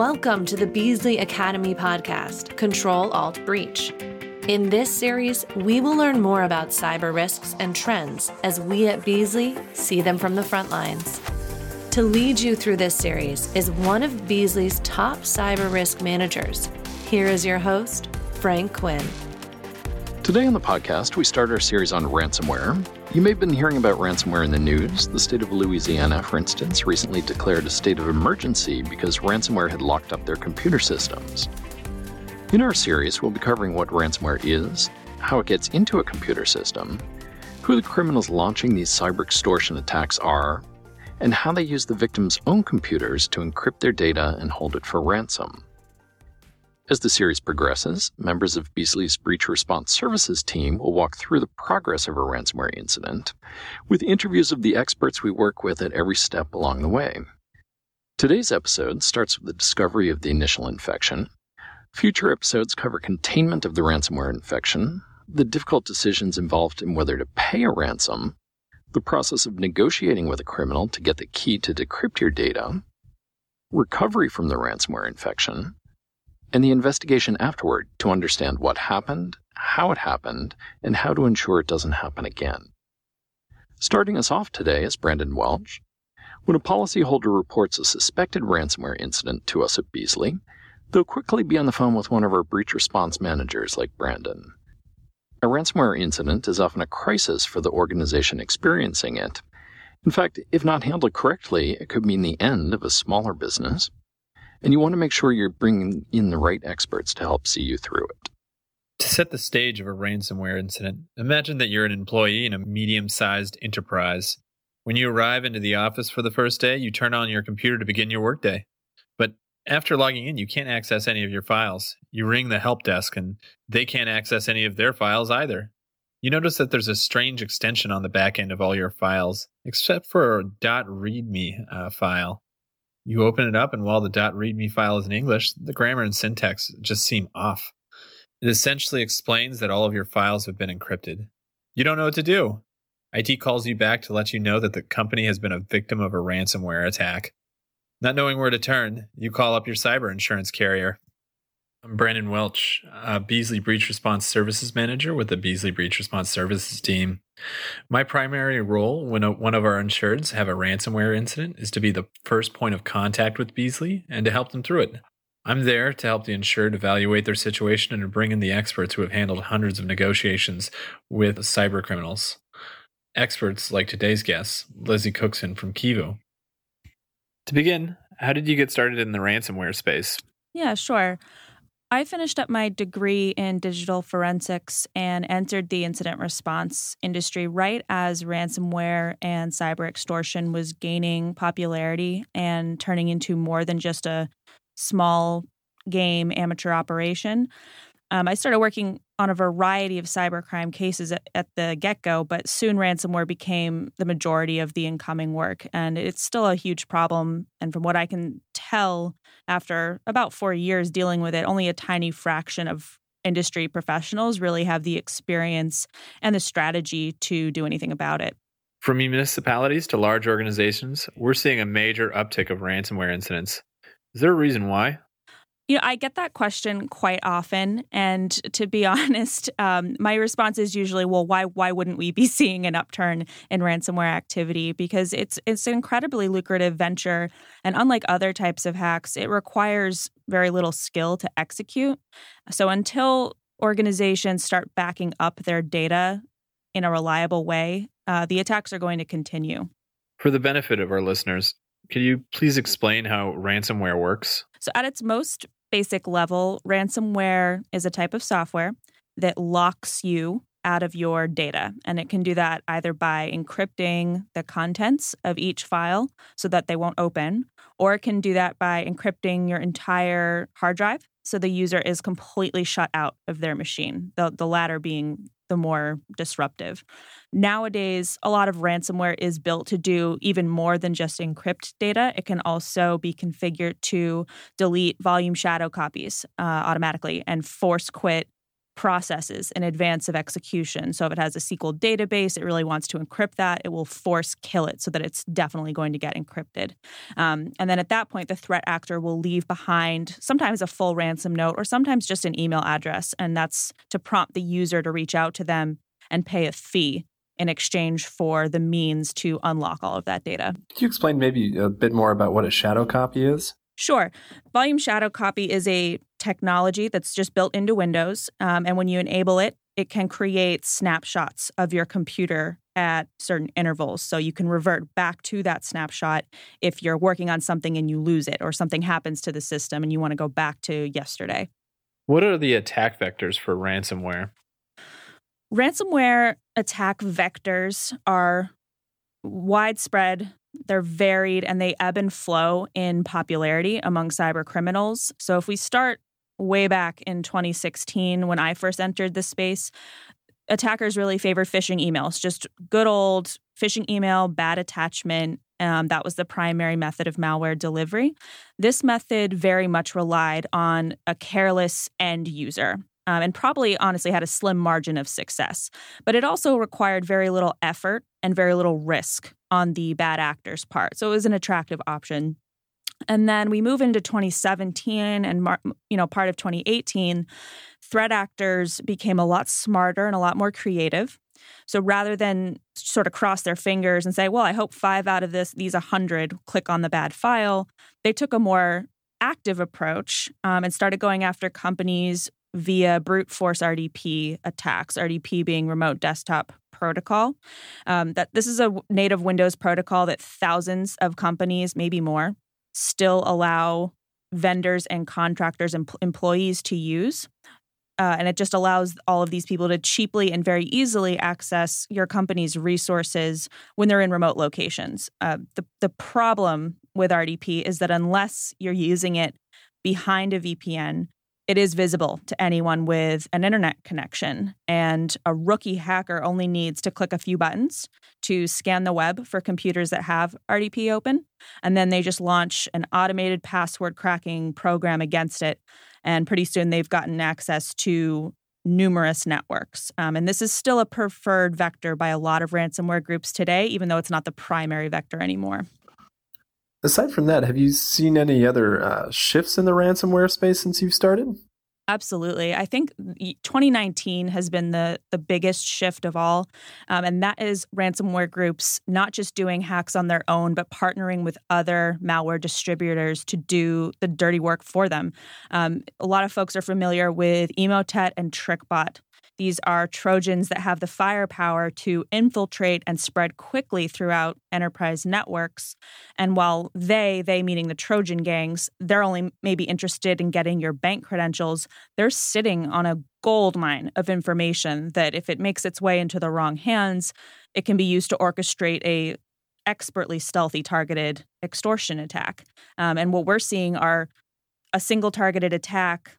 Welcome to the Beazley Academy podcast, Control Alt Breach. In this series, we will learn more about cyber risks and trends as we at Beazley see them from the front lines. To lead you through this series is one of Beazley's top cyber risk managers. Here is your host, Frank Quinn. Today on the podcast, we start our series on ransomware. You may have been hearing about ransomware in the news. The state of Louisiana, for instance, recently declared a state of emergency because ransomware had locked up their computer systems. In our series, we'll be covering what ransomware is, how it gets into a computer system, who the criminals launching these cyber extortion attacks are, and how they use the victims' own computers to encrypt their data and hold it for ransom. As the series progresses, members of Beazley's Breach Response Services team will walk through the progress of a ransomware incident with interviews of the experts we work with at every step along the way. Today's episode starts with the discovery of the initial infection. Future episodes cover containment of the ransomware infection, the difficult decisions involved in whether to pay a ransom, the process of negotiating with a criminal to get the key to decrypt your data, recovery from the ransomware infection, and the investigation afterward to understand what happened, how it happened, and how to ensure it doesn't happen again. Starting us off today is Brandon Welch. When a policyholder reports a suspected ransomware incident to us at Beazley, they'll quickly be on the phone with one of our breach response managers like Brandon. A ransomware incident is often a crisis for the organization experiencing it. In fact, if not handled correctly, it could mean the end of a smaller business and you want to make sure you're bringing in the right experts to help see you through it. To set the stage of a ransomware incident, imagine that you're an employee in a medium sized enterprise. When you arrive into the office for the first day, you turn on your computer to begin your workday. But after logging in, you can't access any of your files. You ring the help desk, and they can't access any of their files either. You notice that there's a strange extension on the back end of all your files, except for a .readme uh, file. You open it up, and while the .readme file is in English, the grammar and syntax just seem off. It essentially explains that all of your files have been encrypted. You don't know what to do. IT calls you back to let you know that the company has been a victim of a ransomware attack. Not knowing where to turn, you call up your cyber insurance carrier. I'm Brandon Welch, a Beazley Breach Response Services Manager with the Beazley Breach Response Services team. My primary role when a, one of our insureds have a ransomware incident is to be the first point of contact with Beazley and to help them through it. I'm there to help the insured evaluate their situation and to bring in the experts who have handled hundreds of negotiations with cyber criminals. Experts like today's guest, Lizzie Cookson from Kivu. To begin, how did you get started in the ransomware space? Yeah, sure. I finished up my degree in digital forensics and entered the incident response industry right as ransomware and cyber extortion was gaining popularity and turning into more than just a small game amateur operation. Um, I started working on a variety of cybercrime cases at, at the get go, but soon ransomware became the majority of the incoming work. And it's still a huge problem. And from what I can tell, after about four years dealing with it, only a tiny fraction of industry professionals really have the experience and the strategy to do anything about it. From municipalities to large organizations, we're seeing a major uptick of ransomware incidents. Is there a reason why? You know, I get that question quite often, and to be honest, um, my response is usually, "Well, why why wouldn't we be seeing an upturn in ransomware activity? Because it's it's an incredibly lucrative venture, and unlike other types of hacks, it requires very little skill to execute. So until organizations start backing up their data in a reliable way, uh, the attacks are going to continue. For the benefit of our listeners, could you please explain how ransomware works? So, at its most basic level, ransomware is a type of software that locks you out of your data. And it can do that either by encrypting the contents of each file so that they won't open, or it can do that by encrypting your entire hard drive so the user is completely shut out of their machine, the, the latter being the more disruptive. Nowadays, a lot of ransomware is built to do even more than just encrypt data. It can also be configured to delete volume shadow copies uh, automatically and force quit processes in advance of execution. So if it has a SQL database, it really wants to encrypt that. It will force kill it so that it's definitely going to get encrypted. Um, and then at that point, the threat actor will leave behind sometimes a full ransom note or sometimes just an email address. And that's to prompt the user to reach out to them and pay a fee in exchange for the means to unlock all of that data. Could you explain maybe a bit more about what a shadow copy is? Sure. Volume Shadow Copy is a technology that's just built into Windows. Um, and when you enable it, it can create snapshots of your computer at certain intervals. So you can revert back to that snapshot if you're working on something and you lose it or something happens to the system and you want to go back to yesterday. What are the attack vectors for ransomware? Ransomware attack vectors are widespread they're varied and they ebb and flow in popularity among cyber criminals. So if we start way back in 2016 when I first entered this space, attackers really favored phishing emails, just good old phishing email, bad attachment. Um, that was the primary method of malware delivery. This method very much relied on a careless end user um, and probably honestly had a slim margin of success. But it also required very little effort and very little risk on the bad actor's part. So it was an attractive option. And then we move into 2017 and you know part of 2018, threat actors became a lot smarter and a lot more creative. So rather than sort of cross their fingers and say, "Well, I hope 5 out of this these 100 click on the bad file," they took a more active approach um, and started going after companies via brute force RDP attacks, RDP being remote desktop protocol. Um, that this is a native Windows protocol that thousands of companies, maybe more, still allow vendors and contractors and employees to use. Uh, and it just allows all of these people to cheaply and very easily access your company's resources when they're in remote locations. Uh, the, the problem with RDP is that unless you're using it behind a VPN, it is visible to anyone with an internet connection. And a rookie hacker only needs to click a few buttons to scan the web for computers that have RDP open. And then they just launch an automated password cracking program against it. And pretty soon they've gotten access to numerous networks. Um, and this is still a preferred vector by a lot of ransomware groups today, even though it's not the primary vector anymore. Aside from that, have you seen any other uh, shifts in the ransomware space since you've started? Absolutely. I think 2019 has been the, the biggest shift of all. Um, and that is ransomware groups not just doing hacks on their own, but partnering with other malware distributors to do the dirty work for them. Um, a lot of folks are familiar with Emotet and TrickBot. These are Trojans that have the firepower to infiltrate and spread quickly throughout enterprise networks. And while they, they meaning the Trojan gangs, they're only maybe interested in getting your bank credentials, they're sitting on a gold mine of information that if it makes its way into the wrong hands, it can be used to orchestrate a expertly stealthy targeted extortion attack. Um, and what we're seeing are a single targeted attack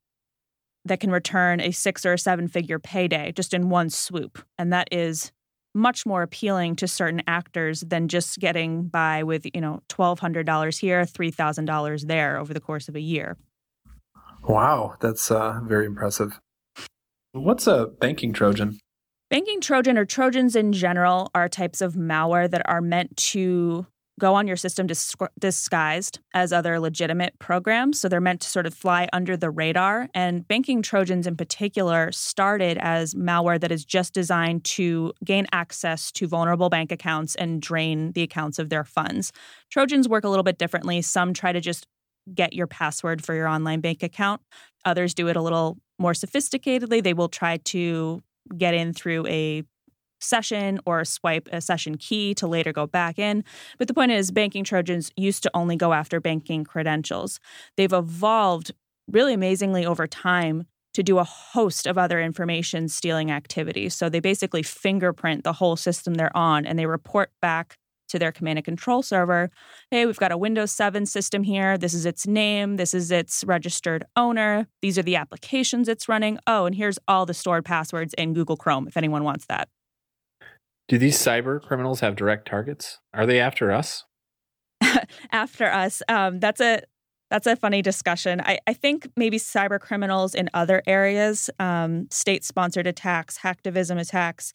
that can return a six or a seven figure payday just in one swoop. And that is much more appealing to certain actors than just getting by with, you know, $1,200 here, $3,000 there over the course of a year. Wow, that's uh, very impressive. What's a banking Trojan? Banking Trojan or Trojans in general are types of malware that are meant to go on your system dis- disguised as other legitimate programs. So they're meant to sort of fly under the radar. And banking Trojans in particular started as malware that is just designed to gain access to vulnerable bank accounts and drain the accounts of their funds. Trojans work a little bit differently. Some try to just get your password for your online bank account, others do it a little more sophisticatedly. They will try to get in through a session or swipe a session key to later go back in. But the point is, banking Trojans used to only go after banking credentials. They've evolved really amazingly over time to do a host of other information stealing activities. So they basically fingerprint the whole system they're on and they report back to their command and control server hey, we've got a Windows 7 system here. This is its name. This is its registered owner. These are the applications it's running. Oh, and here's all the stored passwords in Google Chrome if anyone wants that. Do these cyber criminals have direct targets? Are they after us? after us. Um, that's a that's a funny discussion. I, I think maybe cyber criminals in other areas, um, state sponsored attacks, hacktivism attacks,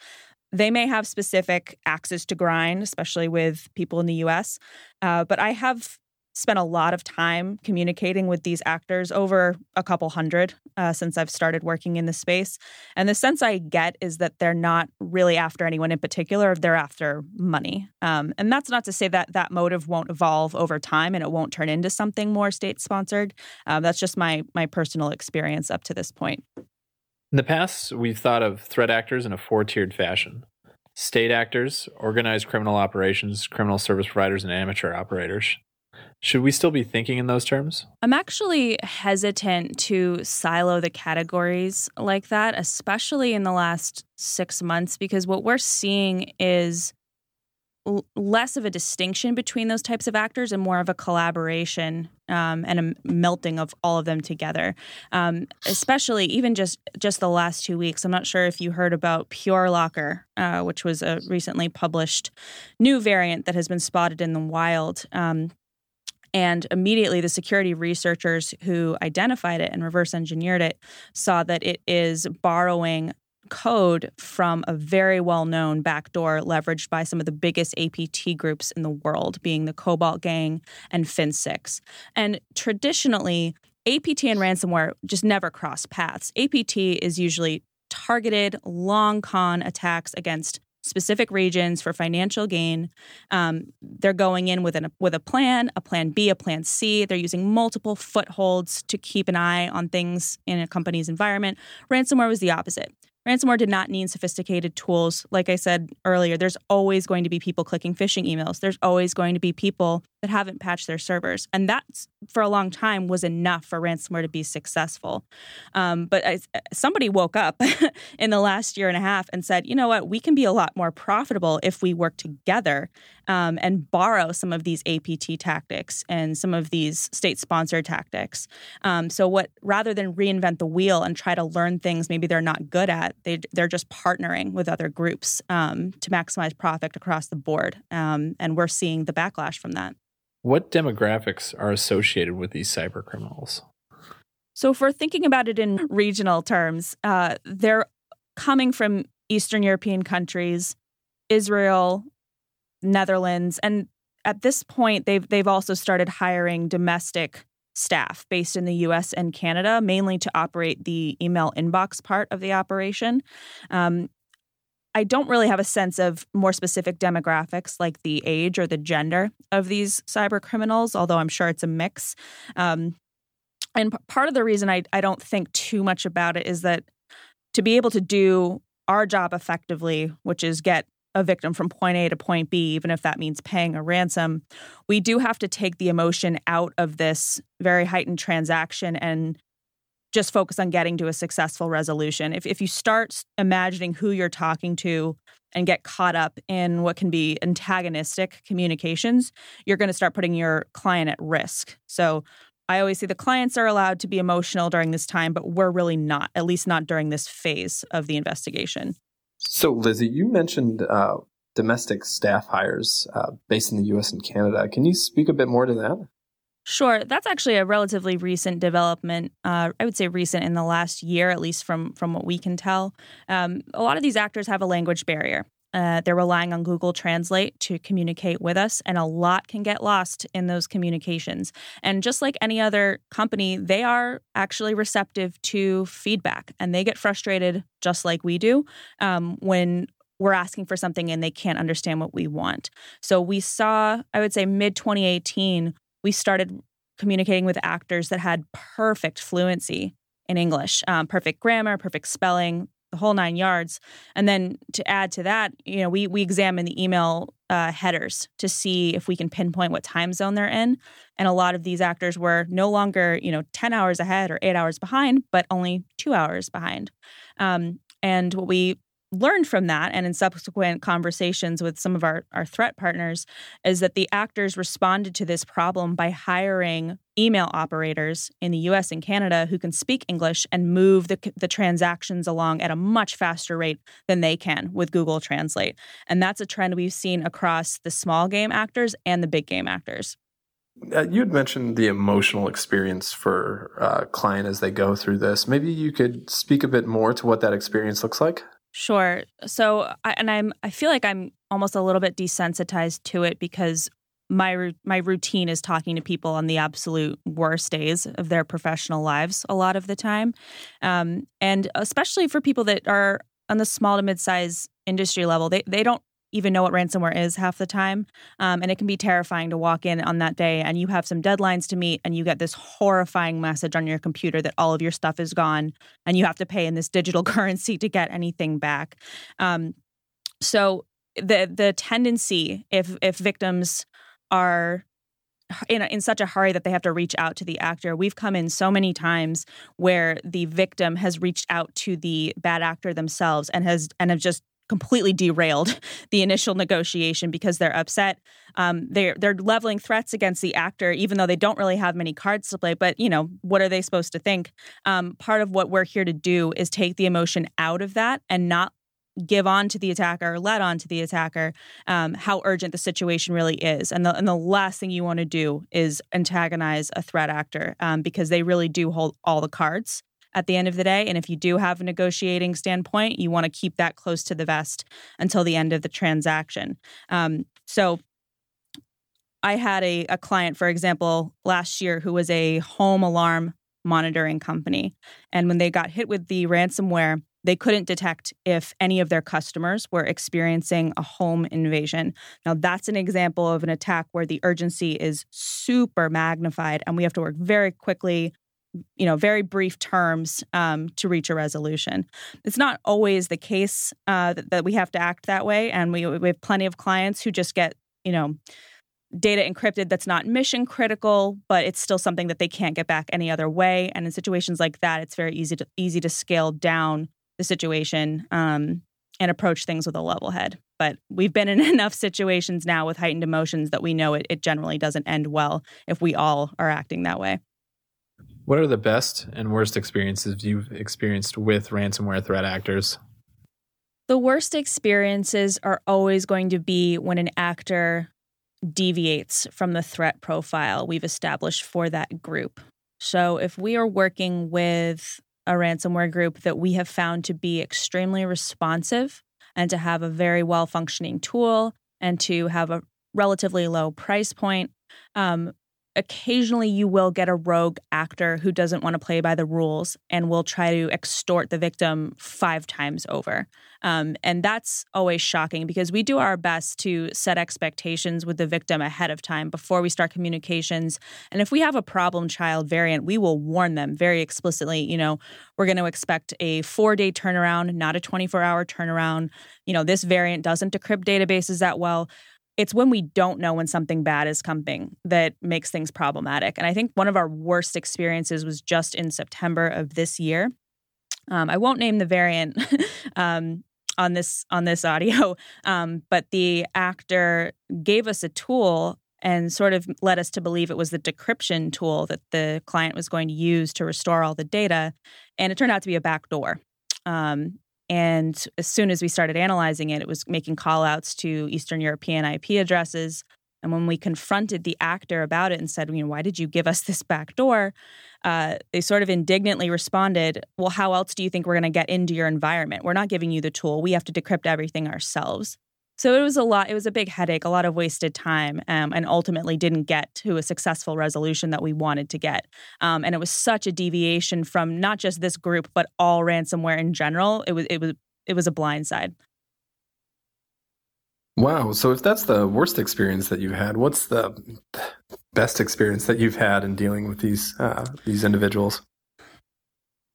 they may have specific axes to grind, especially with people in the US. Uh, but I have spent a lot of time communicating with these actors over a couple hundred uh, since I've started working in the space. And the sense I get is that they're not really after anyone in particular, they're after money. Um, and that's not to say that that motive won't evolve over time and it won't turn into something more state sponsored. Um, that's just my, my personal experience up to this point. In the past, we've thought of threat actors in a four tiered fashion state actors, organized criminal operations, criminal service providers, and amateur operators. Should we still be thinking in those terms? I'm actually hesitant to silo the categories like that, especially in the last six months, because what we're seeing is l- less of a distinction between those types of actors and more of a collaboration um, and a melting of all of them together. Um, especially even just just the last two weeks. I'm not sure if you heard about PureLocker, uh, which was a recently published new variant that has been spotted in the wild. Um, and immediately, the security researchers who identified it and reverse engineered it saw that it is borrowing code from a very well known backdoor leveraged by some of the biggest APT groups in the world, being the Cobalt Gang and Fin6. And traditionally, APT and ransomware just never cross paths. APT is usually targeted long con attacks against specific regions for financial gain. Um, they're going in with, an, with a plan, a plan B, a plan C. They're using multiple footholds to keep an eye on things in a company's environment. Ransomware was the opposite. Ransomware did not need sophisticated tools. Like I said earlier, there's always going to be people clicking phishing emails. There's always going to be people that haven't patched their servers. And that, for a long time, was enough for ransomware to be successful. Um, but I, somebody woke up in the last year and a half and said, you know what, we can be a lot more profitable if we work together um, and borrow some of these APT tactics and some of these state sponsored tactics. Um, so, what rather than reinvent the wheel and try to learn things maybe they're not good at, they, they're just partnering with other groups um, to maximize profit across the board. Um, and we're seeing the backlash from that. What demographics are associated with these cyber criminals? So, if we're thinking about it in regional terms, uh, they're coming from Eastern European countries, Israel, Netherlands, and at this point, they've they've also started hiring domestic staff based in the U.S. and Canada, mainly to operate the email inbox part of the operation. Um, I don't really have a sense of more specific demographics like the age or the gender of these cyber criminals, although I'm sure it's a mix. Um, and p- part of the reason I, I don't think too much about it is that to be able to do our job effectively, which is get a victim from point A to point B, even if that means paying a ransom, we do have to take the emotion out of this very heightened transaction and just focus on getting to a successful resolution. If, if you start imagining who you're talking to and get caught up in what can be antagonistic communications, you're going to start putting your client at risk. So I always say the clients are allowed to be emotional during this time, but we're really not, at least not during this phase of the investigation. So, Lizzie, you mentioned uh, domestic staff hires uh, based in the US and Canada. Can you speak a bit more to that? Sure. That's actually a relatively recent development. Uh, I would say recent in the last year, at least from, from what we can tell. Um, a lot of these actors have a language barrier. Uh, they're relying on Google Translate to communicate with us, and a lot can get lost in those communications. And just like any other company, they are actually receptive to feedback and they get frustrated just like we do um, when we're asking for something and they can't understand what we want. So we saw, I would say, mid 2018, we started communicating with actors that had perfect fluency in English, um, perfect grammar, perfect spelling, the whole nine yards. And then to add to that, you know, we we examine the email uh, headers to see if we can pinpoint what time zone they're in. And a lot of these actors were no longer, you know, ten hours ahead or eight hours behind, but only two hours behind. Um, and what we learned from that and in subsequent conversations with some of our, our threat partners is that the actors responded to this problem by hiring email operators in the US and Canada who can speak English and move the, the transactions along at a much faster rate than they can with Google Translate. And that's a trend we've seen across the small game actors and the big game actors. uh, you had mentioned the emotional experience for a uh, client as they go through this. Maybe you could speak a bit more to what that experience looks like. Sure. So, I, and I'm I feel like I'm almost a little bit desensitized to it because my my routine is talking to people on the absolute worst days of their professional lives a lot of the time, um, and especially for people that are on the small to mid size industry level, they they don't even know what ransomware is half the time. Um, and it can be terrifying to walk in on that day and you have some deadlines to meet and you get this horrifying message on your computer that all of your stuff is gone and you have to pay in this digital currency to get anything back. Um, so the the tendency if if victims are in, a, in such a hurry that they have to reach out to the actor. We've come in so many times where the victim has reached out to the bad actor themselves and has and have just completely derailed the initial negotiation because they're upset. Um, they're they're leveling threats against the actor, even though they don't really have many cards to play. But you know, what are they supposed to think? Um, part of what we're here to do is take the emotion out of that and not give on to the attacker or let on to the attacker um, how urgent the situation really is. And the, and the last thing you want to do is antagonize a threat actor um, because they really do hold all the cards at the end of the day. And if you do have a negotiating standpoint, you want to keep that close to the vest until the end of the transaction. Um, so I had a, a client, for example, last year who was a home alarm monitoring company. And when they got hit with the ransomware, they couldn't detect if any of their customers were experiencing a home invasion. Now, that's an example of an attack where the urgency is super magnified, and we have to work very quickly you know very brief terms um, to reach a resolution. It's not always the case uh, that, that, we have to act that way, and we, we have plenty of clients who just get you know data encrypted that's not mission critical, but it's still something that they can't get back any other way. And in situations like that, it's very easy to easy to scale down the situation um, and approach things with a level head. But we've been in enough situations now with heightened emotions that we know it, it generally doesn't end well if we all are acting that way. What are the best and worst experiences you've experienced with ransomware threat actors? The worst experiences are always going to be when an actor deviates from the threat profile we've established for that group. So, if we are working with a ransomware group that we have found to be extremely responsive and to have a very well functioning tool and to have a relatively low price point, um, occasionally you will get a rogue actor who doesn't want to play by the rules and will try to extort the victim five times over. Um, and that's always shocking because we do our best to set expectations with the victim ahead of time before we start communications. And if we have a problem child variant, we will warn them very explicitly. You know, we're going to expect a four day turnaround, not a 24 hour turnaround. You know, this variant doesn't decrypt databases that well it's when we don't know when something bad is coming that makes things problematic. And I think one of our worst experiences was just in September of this year. Um, I won't name the variant um, on this on this audio, um, but the actor gave us a tool and sort of led us to believe it was the decryption tool that the client was going to use to restore all the data, and it turned out to be a backdoor. Um, and as soon as we started analyzing it, it was making callouts to Eastern European IP addresses. And when we confronted the actor about it and said, you know, why did you give us this back door? Uh, they sort of indignantly responded, well, how else do you think we're going to get into your environment? We're not giving you the tool. We have to decrypt everything ourselves. So it was a lot, it was a big headache, a lot of wasted time, um, and ultimately didn't get to a successful resolution that we wanted to get. Um, and it was such a deviation from not just this group, but all ransomware in general. It was, it was, it was a blindside. Wow. So if that's the worst experience that you've had, what's the best experience that you've had in dealing with these uh, these individuals?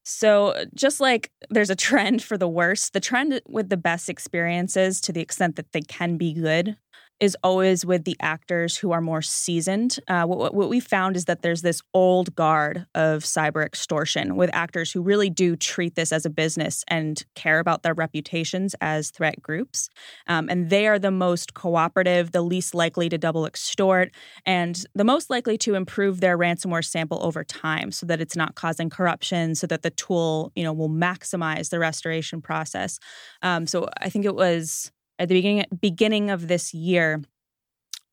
So, uh, just like there's a trend for the worst, the trend with the best experiences, to the extent that they can be good, is always with the actors who are more seasoned. Uh, what, what we found is that there's this old guard of cyber extortion with actors who really do treat this as a business and care about their reputations as threat groups. Um, and they are the most cooperative, the least likely to double extort, and the most likely to improve their ransomware sample over time so that it's not causing corruption, so that the tool you know will maximize the restoration process. Um, so I think it was at the beginning beginning of this year,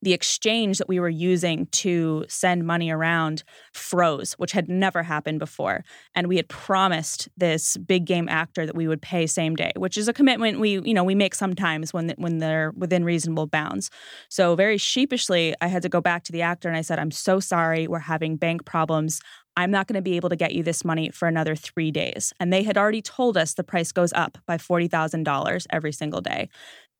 the exchange that we were using to send money around froze, which had never happened before. And we had promised this big game actor that we would pay same day, which is a commitment we, you know, we make sometimes when when they're within reasonable bounds. So very sheepishly, I had to go back to the actor and I said, "I'm so sorry. We're having bank problems. I'm not going to be able to get you this money for another three days. And they had already told us the price goes up by $40,000 every single day.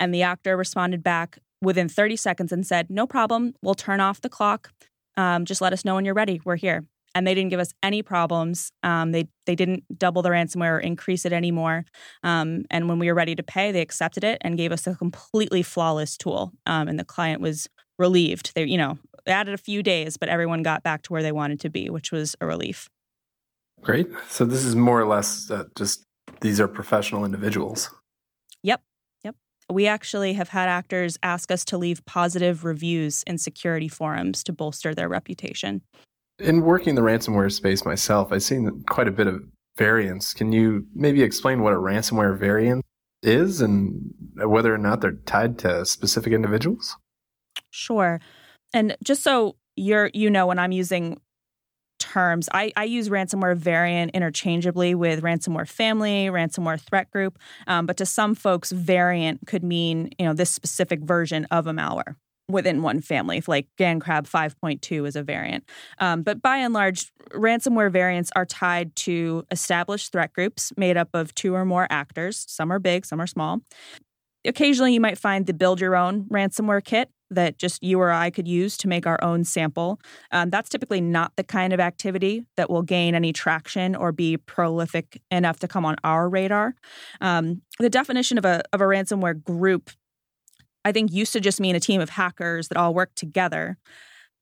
And the actor responded back within 30 seconds and said, No problem. We'll turn off the clock. Um, just let us know when you're ready. We're here. And they didn't give us any problems. Um, they they didn't double the ransomware or increase it anymore. Um, and when we were ready to pay, they accepted it and gave us a completely flawless tool. Um, and the client was relieved. They, you know, added a few days, but everyone got back to where they wanted to be, which was a relief. Great. So this is more or less uh, just these are professional individuals. We actually have had actors ask us to leave positive reviews in security forums to bolster their reputation. In working the ransomware space myself, I've seen quite a bit of variance. Can you maybe explain what a ransomware variant is and whether or not they're tied to specific individuals? Sure. And just so you're you know when I'm using terms, I, I use ransomware variant interchangeably with ransomware family, ransomware threat group. Um, but to some folks, variant could mean you know this specific version of a malware within one family, like GandCrab 5.2 is a variant. Um, but by and large, ransomware variants are tied to established threat groups made up of two or more actors. Some are big, some are small. Occasionally, you might find the build your own ransomware kit that just you or I could use to make our own sample. Um, that's typically not the kind of activity that will gain any traction or be prolific enough to come on our radar. Um, the definition of a, of a ransomware group, I think, used to just mean a team of hackers that all work together.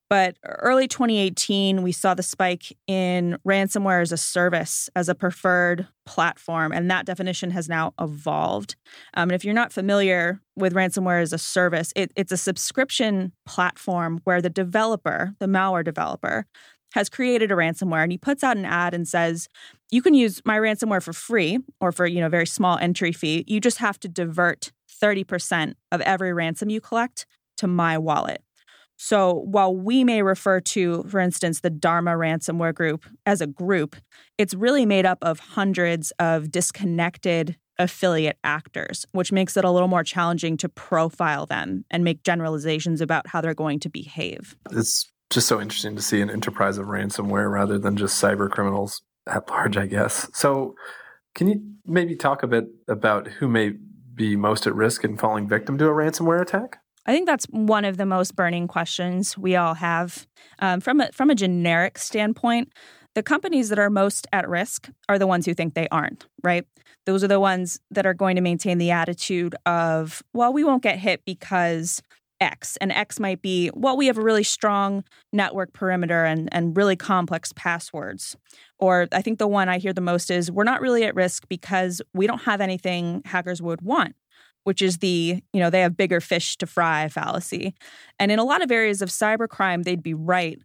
But early 2018, we saw the spike in ransomware as a service, as a preferred platform, and that definition has now evolved. Um, and if you're not familiar with ransomware as a service, it, it's a subscription platform where the developer, the malware developer, has created a ransomware and he puts out an ad and says, you can use my ransomware for free or for, you know, very small entry fee. You just have to divert 30% of every ransom you collect to my wallet. So while we may refer to, for instance, the Dharma ransomware group as a group, it's really made up of hundreds of disconnected affiliate actors, which makes it a little more challenging to profile them and make generalizations about how they're going to behave. It's just so interesting to see an enterprise of ransomware rather than just cyber criminals at large, I guess. So, can you maybe talk a bit about who may be most at risk in falling victim to a ransomware attack? I think that's one of the most burning questions we all have. Um, from a, from a generic standpoint, the companies that are most at risk are the ones who think they aren't, right? Those are the ones that are going to maintain the attitude of, well, we won't get hit because X. And X might be, well, we have a really strong network perimeter and, and really complex passwords. Or I think the one I hear the most is, we're not really at risk because we don't have anything hackers would want which is the, you know, they have bigger fish to fry fallacy. And in a lot of areas of cybercrime, they'd be right.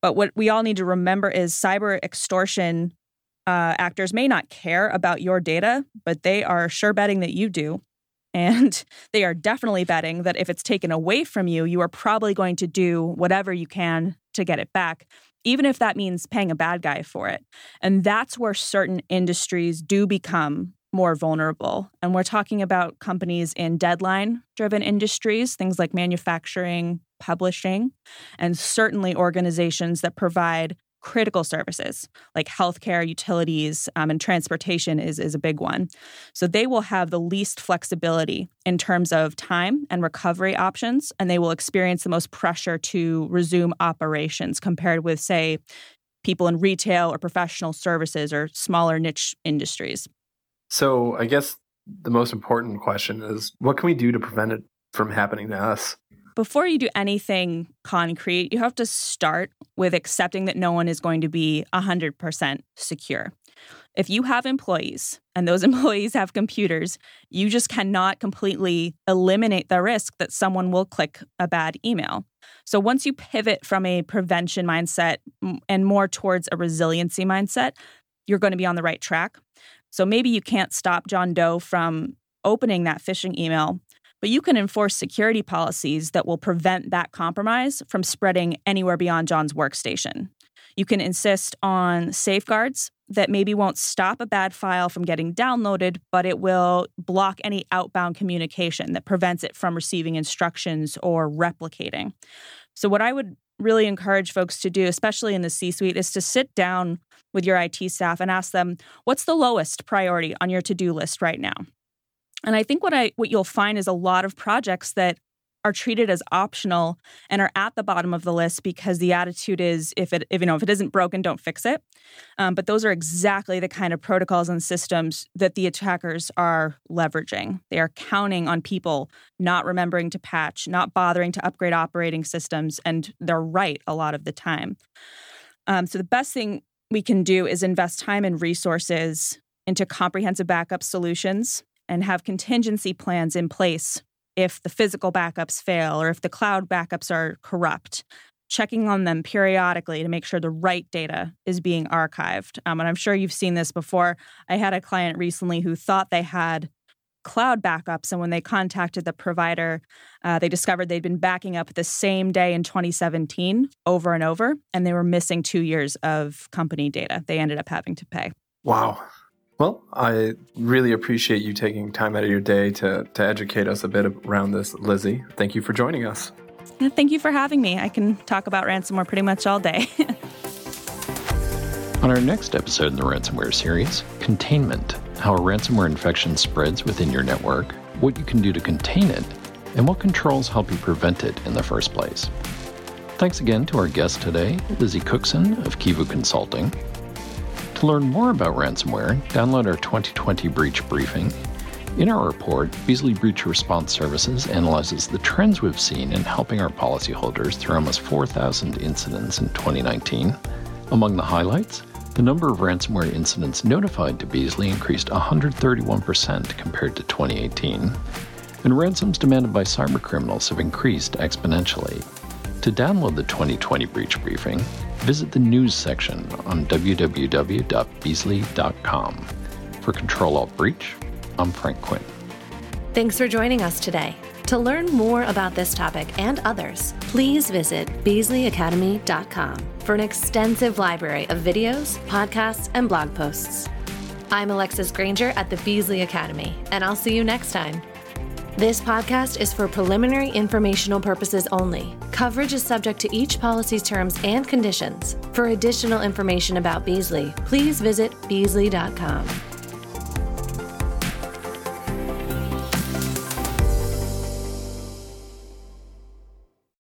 But what we all need to remember is cyber extortion uh, actors may not care about your data, but they are sure betting that you do. And they are definitely betting that if it's taken away from you, you are probably going to do whatever you can to get it back, even if that means paying a bad guy for it. And that's where certain industries do become more vulnerable. And we're talking about companies in deadline driven industries, things like manufacturing, publishing, and certainly organizations that provide critical services like healthcare, utilities, um, and transportation is, is a big one. So they will have the least flexibility in terms of time and recovery options, and they will experience the most pressure to resume operations compared with, say, people in retail or professional services or smaller niche industries. So I guess the most important question is what can we do to prevent it from happening to us? Before you do anything concrete, you have to start with accepting that no one is going to be 100% secure. If you have employees and those employees have computers, you just cannot completely eliminate the risk that someone will click a bad email. So once you pivot from a prevention mindset and more towards a resiliency mindset, you're going to be on the right track. So maybe you can't stop John Doe from opening that phishing email, but you can enforce security policies that will prevent that compromise from spreading anywhere beyond John's workstation. You can insist on safeguards that maybe won't stop a bad file from getting downloaded, but it will block any outbound communication that prevents it from receiving instructions or replicating. So, what I would really encourage folks to do, especially in the C suite, is to sit down with your IT staff and ask them, what's the lowest priority on your to do list right now? And I think what I what you'll find is a lot of projects that are treated as optional and are at the bottom of the list because the attitude is if it if you know if it isn't broken don't fix it. Um, but those are exactly the kind of protocols and systems that the attackers are leveraging. They are counting on people not remembering to patch not bothering to upgrade operating systems and they're right a lot of the time. Um, so the best thing we can do is invest time and resources into comprehensive backup solutions and have contingency plans in place if the physical backups fail or if the cloud backups are corrupt, checking on them periodically to make sure the right data is being archived. Um, and I'm sure you've seen this before. I had a client recently who thought they had cloud backups, and when they contacted the provider, uh, they discovered they'd been backing up the same day in 2017 over and over, and they were missing two years of company data. They ended up having to pay. Wow. Well, I really appreciate you taking time out of your day to, to educate us a bit around this, Lizzie. Thank you for joining us. Thank you for having me. I can talk about ransomware pretty much all day. On our next episode in the ransomware series, Containment How a ransomware infection spreads within your network, what you can do to contain it, and what controls help you prevent it in the first place. Thanks again to our guest today, Lizzie Cookson of Kivu Consulting, to learn more about ransomware, download our 2020 breach briefing. In our report, Beazley Breach Response Services analyzes the trends we've seen in helping our policyholders through almost 4,000 incidents in 2019. Among the highlights, the number of ransomware incidents notified to Beazley increased 131% compared to 2018, and ransoms demanded by cybercriminals have increased exponentially. To download the 2020 breach briefing, visit the news section on www.beazley.com. For Control Alt Breach, I'm Frank Quinn. Thanks for joining us today. To learn more about this topic and others, please visit BeazleyAcademy.com for an extensive library of videos, podcasts, and blog posts. I'm Alexis Granger at the Beazley Academy, and I'll see you next time. This podcast is for preliminary informational purposes only. Coverage is subject to each policy's terms and conditions. For additional information about Beazley, please visit beazley.com.